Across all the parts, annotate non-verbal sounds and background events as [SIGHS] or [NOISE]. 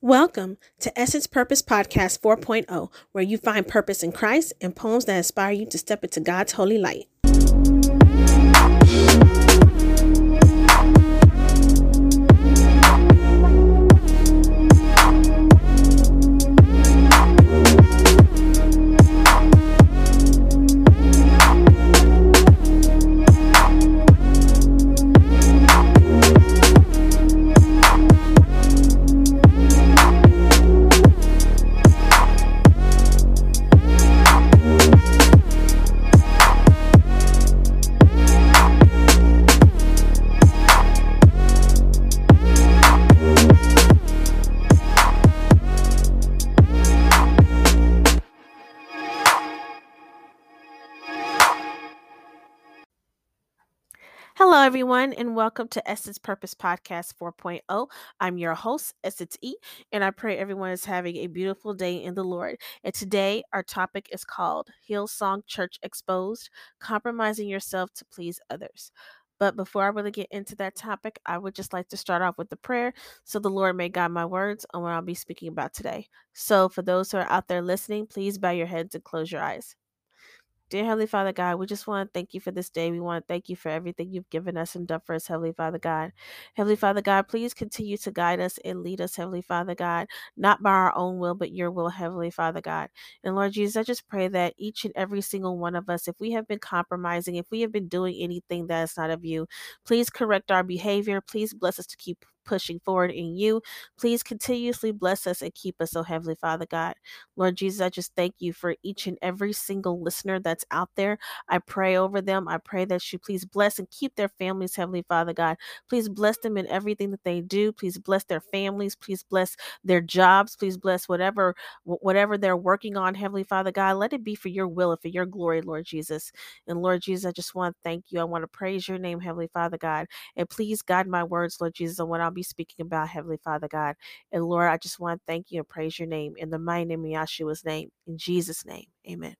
Welcome to Essence Purpose Podcast 4.0, where you find purpose in Christ and poems that inspire you to step into God's holy light. Hello, everyone, and welcome to Essence Purpose Podcast 4.0. I'm your host, Essence E, and I pray everyone is having a beautiful day in the Lord. And today, our topic is called Hillsong Church Exposed Compromising Yourself to Please Others. But before I really get into that topic, I would just like to start off with a prayer so the Lord may guide my words on what I'll be speaking about today. So, for those who are out there listening, please bow your heads and close your eyes. Dear Heavenly Father God, we just want to thank you for this day. We want to thank you for everything you've given us and done for us, Heavenly Father God. Heavenly Father God, please continue to guide us and lead us, Heavenly Father God, not by our own will, but your will, Heavenly Father God. And Lord Jesus, I just pray that each and every single one of us, if we have been compromising, if we have been doing anything that is not of you, please correct our behavior. Please bless us to keep pushing forward in you. Please continuously bless us and keep us, oh Heavenly Father God. Lord Jesus, I just thank you for each and every single listener that's out there. I pray over them. I pray that you please bless and keep their families, Heavenly Father God. Please bless them in everything that they do. Please bless their families. Please bless their jobs. Please bless whatever whatever they're working on, Heavenly Father God. Let it be for your will and for your glory, Lord Jesus. And Lord Jesus, I just want to thank you. I want to praise your name, Heavenly Father God. And please guide my words, Lord Jesus, on what I'll be speaking about, Heavenly Father God. And Lord, I just want to thank you and praise your name in the mighty name of Yahshua's name. In Jesus' name, amen.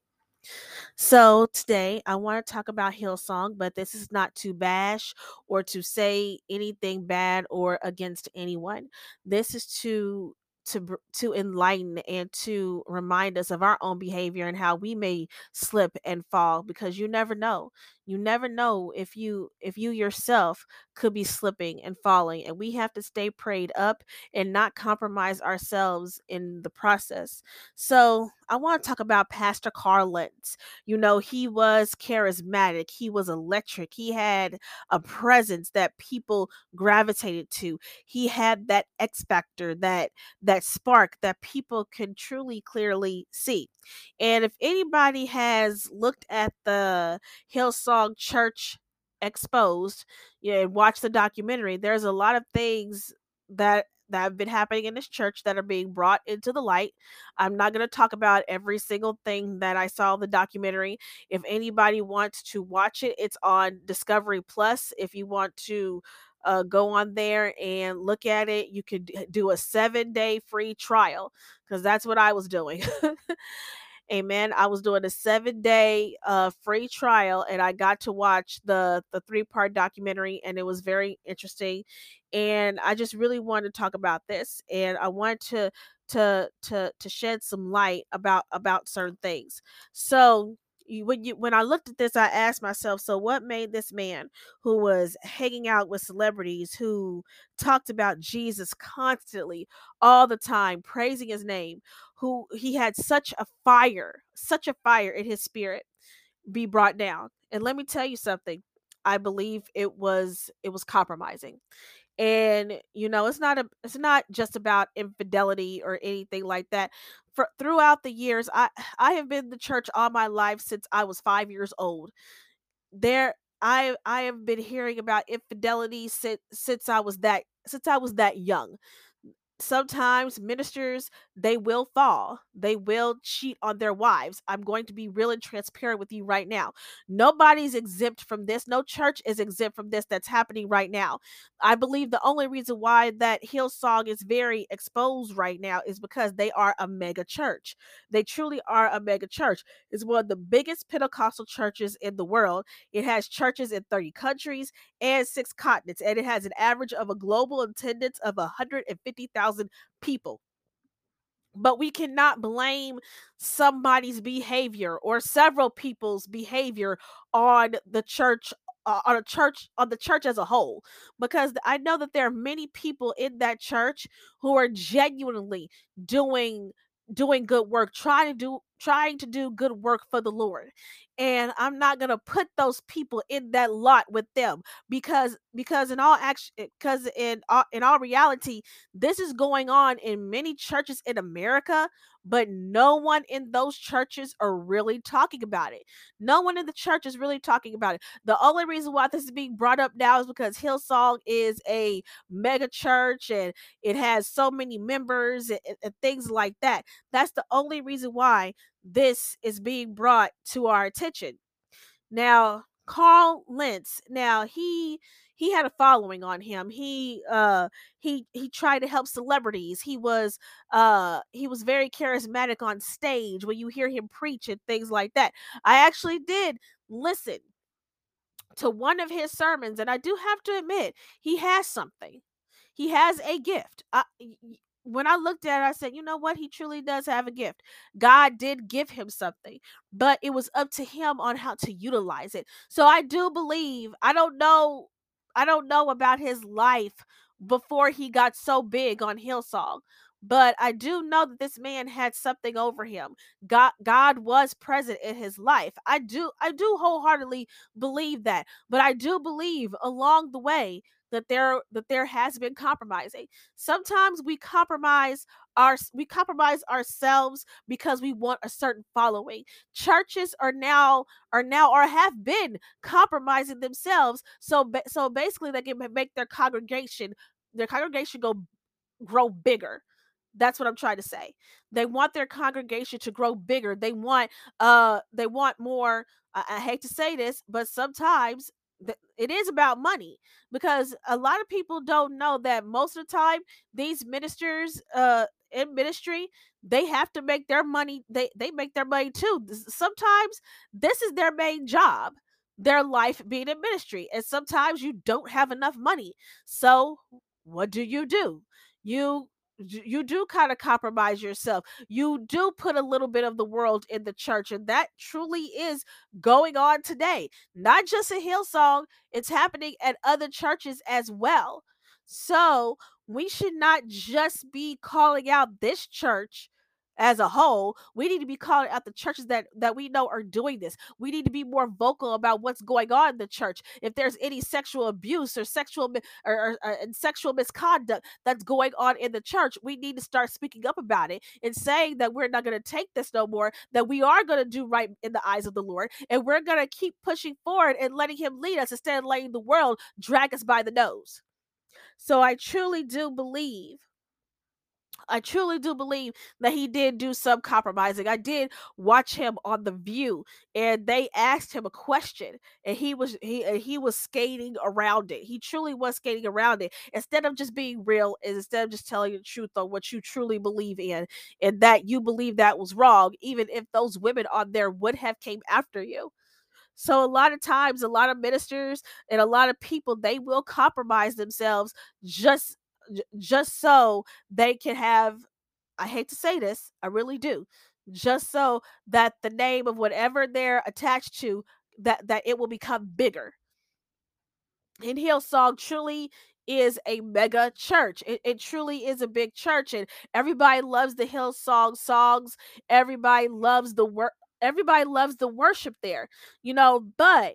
So today I want to talk about Hillsong, but this is not to bash or to say anything bad or against anyone. This is to to to enlighten and to remind us of our own behavior and how we may slip and fall because you never know you never know if you if you yourself could be slipping and falling and we have to stay prayed up and not compromise ourselves in the process. So i want to talk about pastor carl you know he was charismatic he was electric he had a presence that people gravitated to. He had that x factor that that spark that people can truly clearly see. And if anybody has looked at the Hillsong Church Exposed, yeah, watch the documentary, there's a lot of things that that have been happening in this church that are being brought into the light. I'm not going to talk about every single thing that I saw the documentary. If anybody wants to watch it, it's on Discovery Plus. If you want to uh, go on there and look at it, you could do a seven day free trial because that's what I was doing. [LAUGHS] Amen. I was doing a seven day uh, free trial and I got to watch the the three part documentary and it was very interesting. And I just really wanted to talk about this and I wanted to to to to shed some light about about certain things. So when you when I looked at this, I asked myself, so what made this man who was hanging out with celebrities who talked about Jesus constantly all the time, praising his name, who he had such a fire, such a fire in his spirit be brought down. And let me tell you something. I believe it was it was compromising and you know it's not a it's not just about infidelity or anything like that. For throughout the years i [SIGHS] i have been the church all my life since i was five years old. There i i have been hearing about infidelity since since i was that since i was that young sometimes ministers they will fall they will cheat on their wives i'm going to be real and transparent with you right now. Nobody's exempt from this no church is exempt from this that's happening right now. I believe the only reason why that hillsong is very exposed right now is because they are a mega church. They truly are a mega church. It's one of the biggest pentecostal churches in the world. It has churches in 30 countries and six continents and it has an average of a global attendance of 150000 people. but we cannot blame somebody's behavior or several people's behavior on the church uh, on a church on the church as a whole because i know that there are many people in that church who are genuinely doing doing good work trying to do trying to do good work for the lord and i'm not going to put those people in that lot with them because because in all action because eh, in all, in all reality this is going on in many churches in america but no one in those churches are really talking about it. No one in the church is really talking about it. The only reason why this is being brought up now is because hillsong is a mega church and it has so many members and, and things like that. That's the only reason why this is being brought to our attention. Now, Carl Lentz, now he he had a following on him. He uh he he tried to help celebrities. He was uh he was very charismatic on stage when you hear him preach and things like that. I actually did listen to one of his sermons and I do have to admit, he has something. He has a gift. I, when I looked at it, I said, you know what? He truly does have a gift. God did give him something, but it was up to him on how to utilize it. So I do believe, I don't know, I don't know about his life before he got so big on Hillsong. But I do know that this man had something over him. God God was present in his life. I do I do wholeheartedly believe that. But I do believe along the way that there that there has been compromising. Sometimes we compromise our we compromise ourselves because we want a certain following. Churches are now are now or have been compromising themselves so so basically they can make their congregation their congregation go grow bigger that's what I'm trying to say. They want their congregation to grow bigger. They want uh they want more I, I hate to say this, but sometimes it is about money because a lot of people don't know that most of the time these ministers uh in ministry they have to make their money they they make their money too. Sometimes this is their main job their life being in ministry and sometimes you don't have enough money. So what do you do? You you do kind of compromise yourself. You do put a little bit of the world in the church, and that truly is going on today. Not just a Hillsong, it's happening at other churches as well. So we should not just be calling out this church as a whole we need to be calling out the churches that that we know are doing this. We need to be more vocal about what's going on in the church. If there's any sexual abuse or sexual or, or, uh, or sexual misconduct that's going on in the church we need to start speaking up about it and saying that we're not going to take this no more that we are going to do right in the eyes of the lord and we're going to keep pushing forward and letting him lead us instead of letting the world drag us by the nose. So i truly do believe I truly do believe that he did do some compromising. I did watch him on The View, and they asked him a question, and he was he he was skating around it. He truly was skating around it instead of just being real, and instead of just telling the truth on what you truly believe in, and that you believe that was wrong, even if those women on there would have came after you. So a lot of times, a lot of ministers and a lot of people they will compromise themselves just just so they can have I hate to say this, I really do. Just so that the name of whatever they're attached to that that it will become bigger. And Hillsong truly is a mega church. It, it truly is a big church, and everybody loves the Hillsong songs. Everybody loves the work. Everybody loves the worship there, you know. But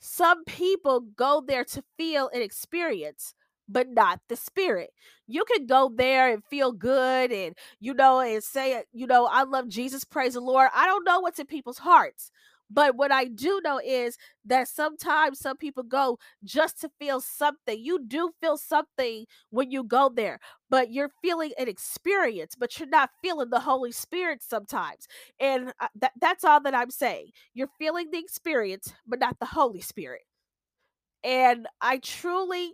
some people go there to feel and experience but not the spirit. You can go there and feel good and, you know, and say, you know, I love Jesus, praise the Lord. I don't know what's in people's hearts. But what I do know is that sometimes some people go just to feel something. You do feel something when you go there, but you're feeling an experience, but you're not feeling the Holy Spirit sometimes. And uh, that, that's all that I'm saying. You're feeling the experience, but not the Holy Spirit. And I truly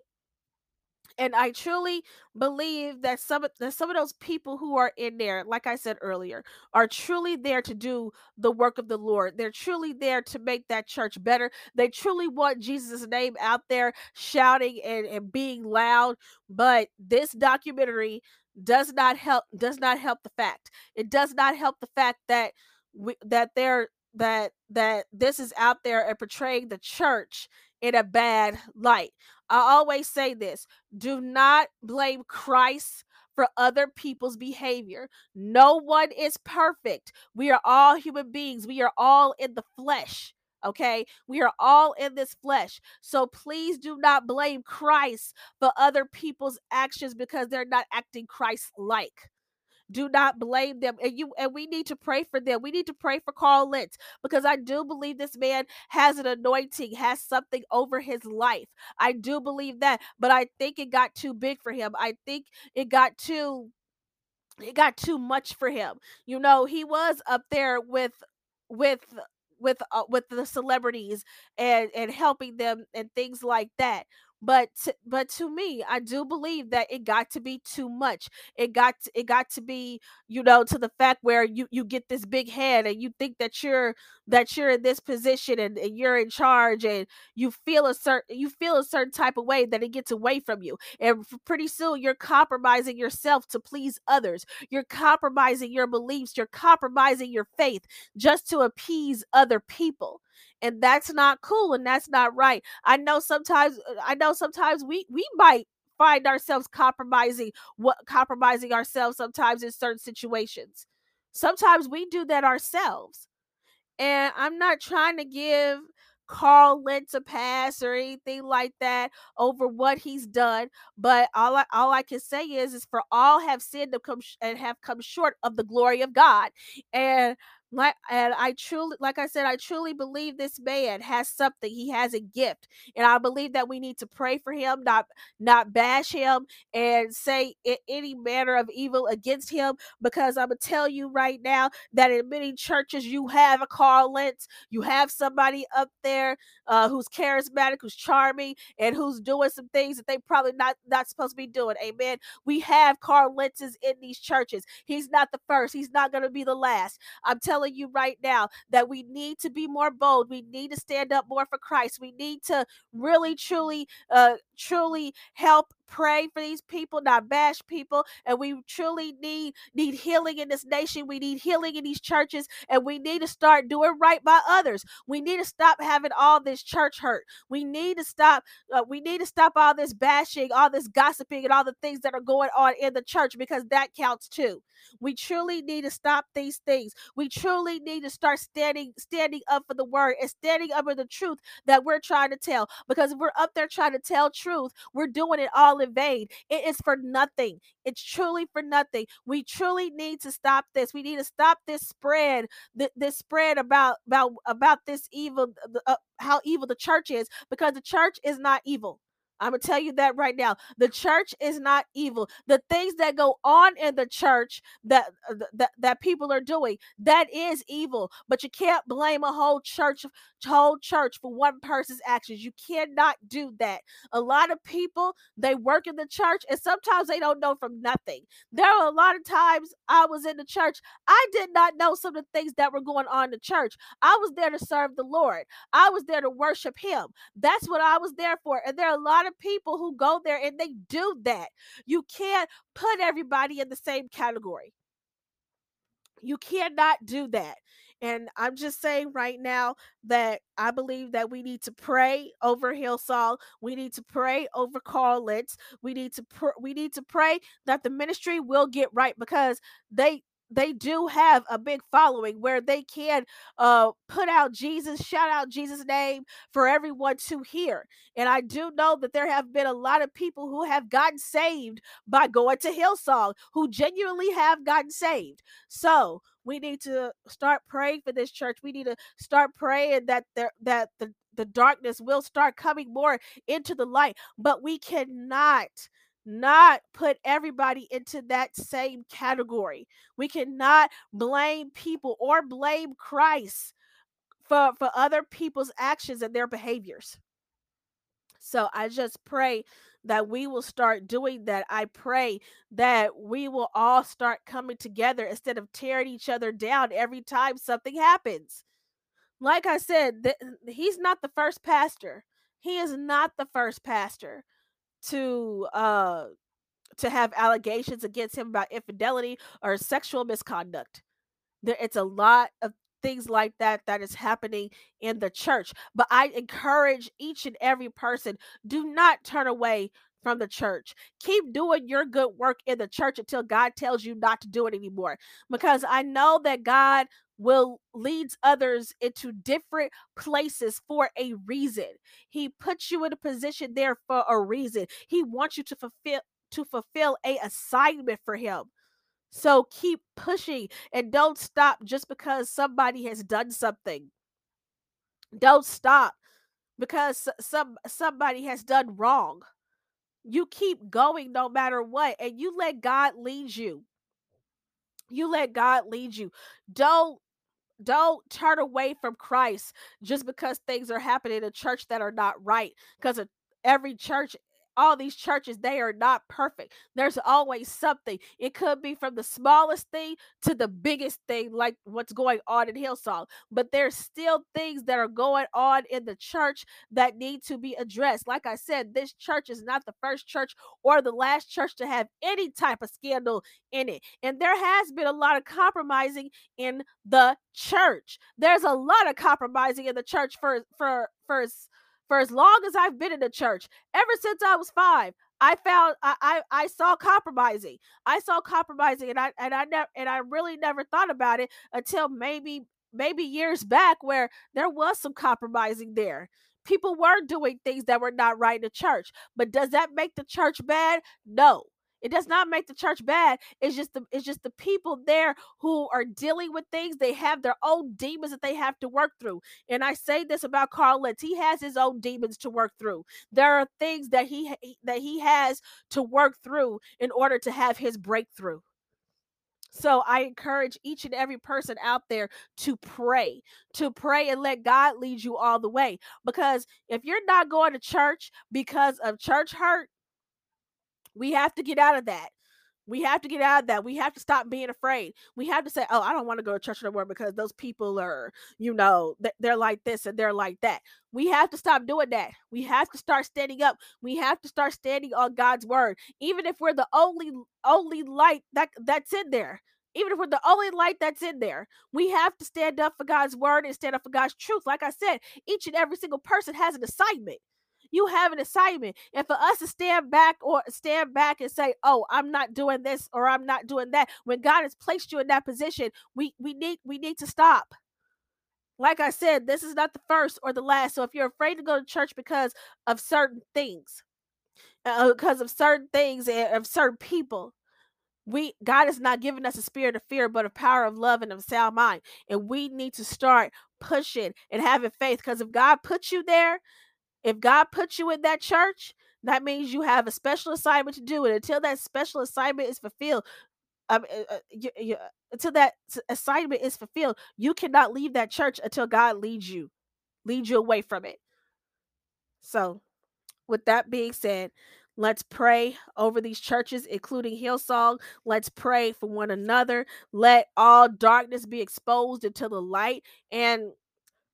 and I truly believe that some of that some of those people who are in there, like I said earlier, are truly there to do the work of the Lord. They're truly there to make that church better. They truly want Jesus' name out there shouting and, and being loud. But this documentary does not help does not help the fact. It does not help the fact that we, that there that that this is out there and portraying the church in a bad light. I always say this, do not blame Christ for other people's behavior. No one is perfect. We are all human beings. We are all in the flesh. Okay, we are all in this flesh. So please do not blame Christ for other people's actions because they're not acting Christ like do not blame them and you and we need to pray for them. We need to pray for carl lentz because i do believe this man has an anointing has something over his life. I do believe that but i think it got too big for him. I think it got too it got too much for him. You know he was up there with with with uh, with the celebrities and and helping them and things like that but to, but to me i do believe that it got to be too much. It got to, it got to be you know to the fact where you you get this big head and you think that you're that you're in this position and, and you're in charge and you feel a certain you feel a certain type of way that it gets away from you. And pretty soon you're compromising yourself to please others. You're compromising your beliefs. You're compromising your faith just to appease other people and that's not cool and that's not right i know sometimes uh, i know sometimes we we might find ourselves compromising what compromising ourselves sometimes in certain situations sometimes we do that ourselves and i'm not trying to give Carl Lentz a pass or anything like that over what he's done. But all I all I can say is is for all have sinned and come sh- and have come short of the glory of God. And like and I truly like I said, I truly believe this man has something. He has a gift. And I believe that we need to pray for him, not not bash him and say any manner of evil against him. Because I'm gonna tell you right now that in many churches you have a Carl Lentz, you have somebody up there uh, who's charismatic, who's charming, and who's doing some things that they probably not not supposed to be doing. Amen. We have Carl Lentzes in these churches. He's not the first. He's not gonna be the last. I'm telling telling you right now that we need to be more bold. We need to stand up more for Christ. We need to really, truly, uh, truly help pray for these people, not bash people, and we truly need need healing in this nation. We need healing in these churches, and we need to start doing right by others. We need to stop having all this church hurt. We need to stop. Uh, we need to stop all this bashing, all this gossiping, and all the things that are going on in the church because that counts too. We truly need to stop these things. We truly need to start standing standing up for the word and standing up for the truth that we're trying to tell. Because if we're up there trying to tell truth, we're doing it all in vain. It is for nothing. It's truly for nothing. We truly need to stop this. We need to stop this spread, th- this spread about about about this evil, uh, how evil the church is, because the church is not evil. I'm gonna tell you that right now. The church is not evil. The things that go on in the church that uh, that, that people are doing, that is evil. But you can't blame a whole church whole church for one person's actions. You cannot do that. A lot of people they work in the church and sometimes they don't know from nothing. There are a lot of times I was in the church, I did not know some of the things that were going on in the church. I was there to serve the Lord. I was there to worship him. That's what I was there for. And there are a lot of people who go there and they do that. You can't put everybody in the same category. You cannot do that. And I'm just saying right now that I believe that we need to pray over Hillsong. We need to pray over Carl Lentz. We need to pr- we need to pray that the ministry will get right because they they do have a big following where they can uh put out Jesus, shout out Jesus' name for everyone to hear. And I do know that there have been a lot of people who have gotten saved by going to Hillsong, who genuinely have gotten saved. So we need to start praying for this church. We need to start praying that there that the the darkness will start coming more into the light. But we cannot not put everybody into that same category. We cannot blame people or blame Christ for for other people's actions and their behaviors. So I just pray that we will start doing that. I pray that we will all start coming together instead of tearing each other down every time something happens. Like I said, th- he's not the first pastor. He is not the first pastor to uh to have allegations against him about infidelity or sexual misconduct. There, it's a lot of things like that that is happening in the church. But I encourage each and every person do not turn away from the church. Keep doing your good work in the church until God tells you not to do it anymore. Because I know that God will leads others into different places for a reason. He puts you in a position there for a reason. He wants you to fulfill to fulfill a assignment for him. So keep pushing and don't stop just because somebody has done something. Don't stop because some somebody has done wrong. You keep going no matter what and you let God lead you. You let God lead you. Don't don't turn away from Christ just because things are happening in a church that are not right because every church all these churches they are not perfect. There's always something. It could be from the smallest thing to the biggest thing like what's going on in hillsong but there's still things that are going on in the church that need to be addressed. Like i said this church is not the first church or the last church to have any type of scandal in it and there has been a lot of compromising in the church. There's a lot of compromising in the church for for for for as long as I've been in the church, ever since I was five, I found I, I I, saw compromising. I saw compromising, and I and I never and I really never thought about it until maybe maybe years back where there was some compromising there. People were doing things that were not right in the church, but does that make the church bad? No. It does not make the church bad. It's just the it's just the people there who are dealing with things. They have their own demons that they have to work through. And I say this about Carl Lentz. He has his own demons to work through. There are things that he that he has to work through in order to have his breakthrough. So I encourage each and every person out there to pray, to pray and let God lead you all the way. Because if you're not going to church because of church hurt, we have to get out of that. We have to get out of that. We have to stop being afraid. We have to say, "Oh, I don't want to go to church anymore because those people are, you know, they're like this and they're like that." We have to stop doing that. We have to start standing up. We have to start standing on God's word, even if we're the only only light that that's in there. Even if we're the only light that's in there, we have to stand up for God's word and stand up for God's truth. Like I said, each and every single person has an assignment you have an assignment. And for us to stand back or stand back and say, "Oh, I'm not doing this or I'm not doing that," when God has placed you in that position, we we need we need to stop. Like I said, this is not the first or the last. So if you're afraid to go to church because of certain things, uh, because of certain things and of certain people, we God has not given us a spirit of fear, but a power of love and of sound mind. And we need to start pushing and having faith. Because if God puts you there, if God puts you in that church, that means you have a special assignment to do. And until that special assignment is fulfilled, um, uh, uh, you, you, until that assignment is fulfilled, you cannot leave that church until God leads you, leads you away from it. So, with that being said, let's pray over these churches, including Hillsong. Let's pray for one another. Let all darkness be exposed until the light. And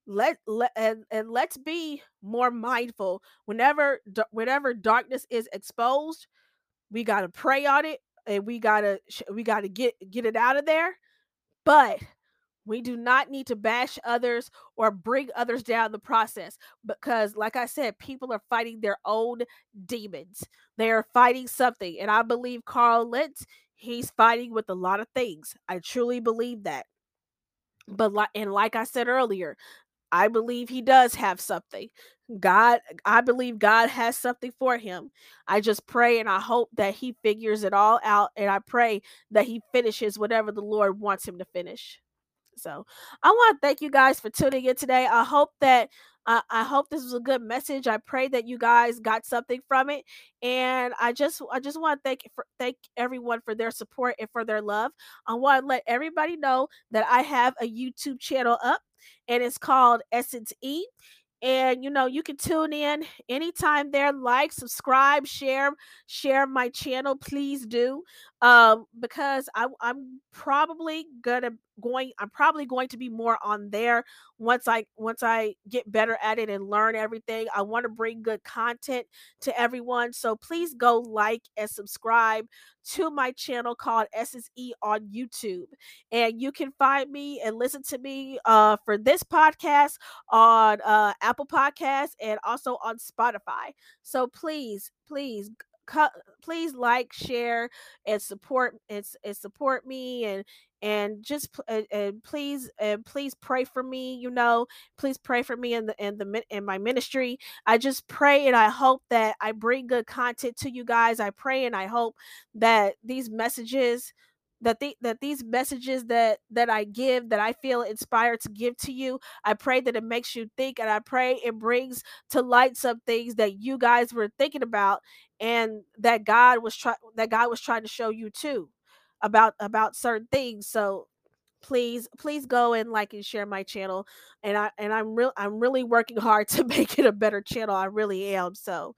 let, let and, and let's be more mindful. Whenever whenever darkness is exposed we got to pray on it and we got to we got to get get it out of there. But we do not need to bash others or bring others down the process because like i said people are fighting their own demons. They are fighting something and i believe carl lentz he's fighting with a lot of things. I truly believe that. But like and like I said earlier, I believe he does have something. God, I believe God has something for him. I just pray and I hope that he figures it all out. And I pray that he finishes whatever the Lord wants him to finish. So I want to thank you guys for tuning in today. I hope that uh, I hope this was a good message. I pray that you guys got something from it, and I just I just want to thank for, thank everyone for their support and for their love. I want to let everybody know that I have a YouTube channel up, and it's called Essence E. And you know, you can tune in anytime there, like, subscribe, share, share my channel. Please do. Um, because I, I'm probably gonna going I'm probably going to be more on there once I once I get better at it and learn everything. I want to bring good content to everyone. So please go like and subscribe to my channel called SSE on YouTube. And you can find me and listen to me uh, for this podcast on uh, Apple Podcasts and also on Spotify. So please, please please like share and support and, and support me and and just and, and please and please pray for me you know please pray for me in the in the in my ministry. I just pray and i hope that i bring good content to you guys. I pray and i hope that these messages that the, that these messages that that I give that I feel inspired to give to you I pray that it makes you think and I pray it brings to light some things that you guys were thinking about and that God was trying that God was trying to show you too about about certain things. So please please go and like and share my channel and I and I'm real I'm really working hard [LAUGHS] to make it a better channel. I really am. So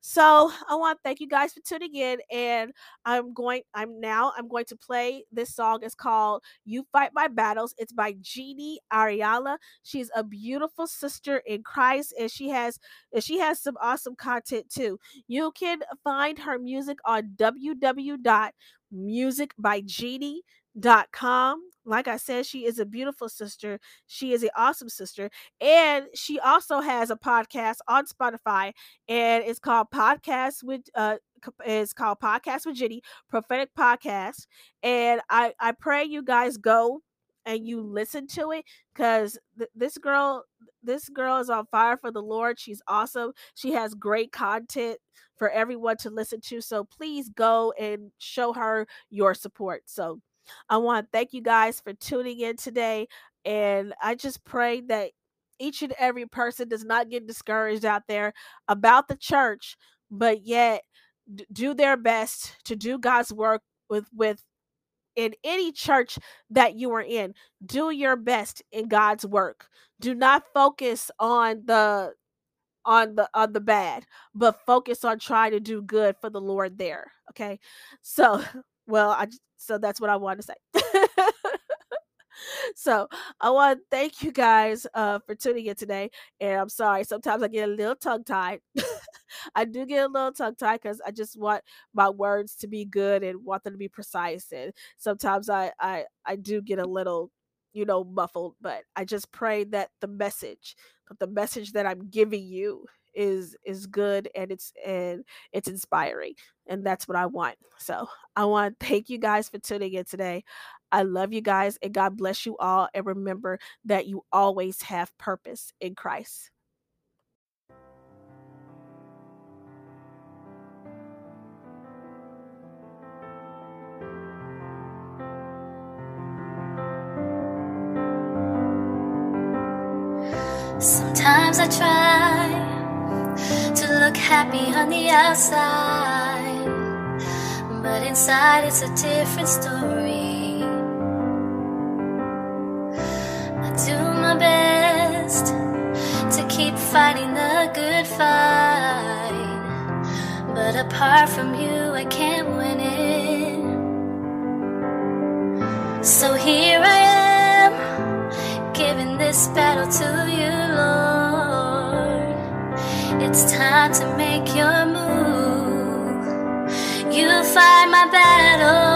so I want to thank you guys for tuning in, and I'm going. I'm now. I'm going to play this song. It's called "You Fight My Battles." It's by Jeannie Ariela. She's a beautiful sister in Christ, and she has she has some awesome content too. You can find her music on www.musicbyjeannie.com dot com like i said she is a beautiful sister she is an awesome sister and she also has a podcast on spotify and it's called podcast with uh it's called podcast with jenny prophetic podcast and i i pray you guys go and you listen to it because th- this girl this girl is on fire for the lord she's awesome she has great content for everyone to listen to so please go and show her your support so I want to thank you guys for tuning in today. And I just pray that each and every person does not get discouraged out there about the church, but yet do their best to do God's work with with in any church that you are in. Do your best in God's work. Do not focus on the on the on the bad, but focus on trying to do good for the Lord there. Okay. So [LAUGHS] well, I so that's what I want to say. [LAUGHS] so I want to thank you guys uh, for tuning in today. And I'm sorry, sometimes I get a little tongue tied. [LAUGHS] I do get a little tongue tied because I just want my words to be good and want them to be precise. And sometimes I I I do get a little you know muffled. But I just pray that the message, the message that I'm giving you is is good and it's and it's inspiring and that's what I want. So, I want to thank you guys for tuning in today. I love you guys and God bless you all and remember that you always have purpose in Christ. Sometimes I try look happy on the outside, but inside it's a different story. I do my best to keep fighting the good fight, but apart from you, I can't win it. So here I am, giving this battle to you, Lord. It's time to make your move. You fight my battles.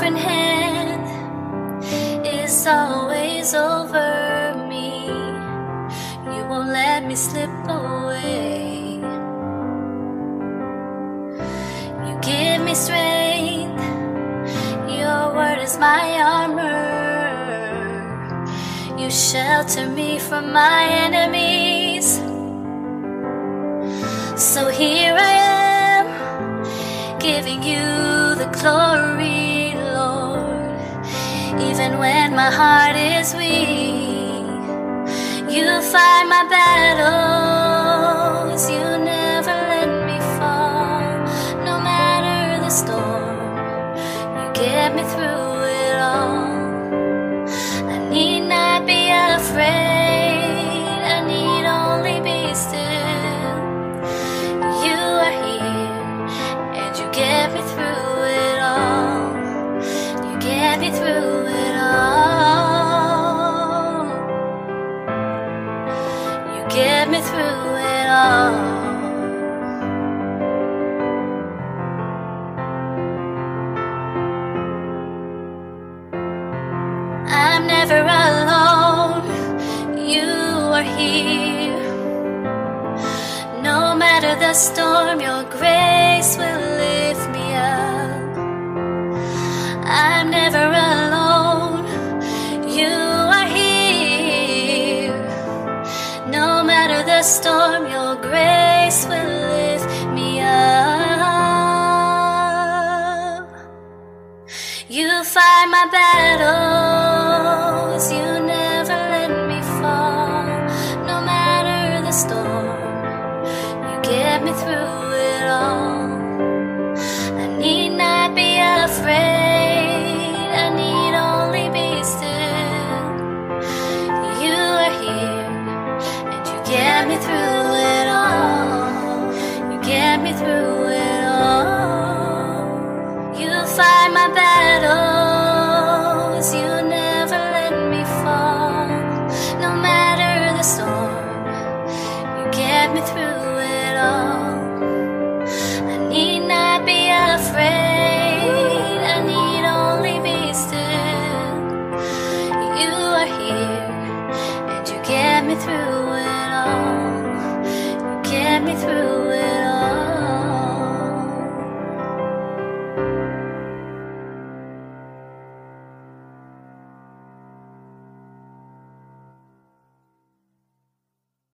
Sovereign hand is always over me. You won't let me slip away. You give me strength. Your word is my armor. You shelter me from my enemies. So here I am, giving you the glory even when my heart is weak. You fight my battle. No matter the storm, your grace will lift me up. I'm never alone. You are here. No matter the storm, your grace will lift me up. You fight my battle.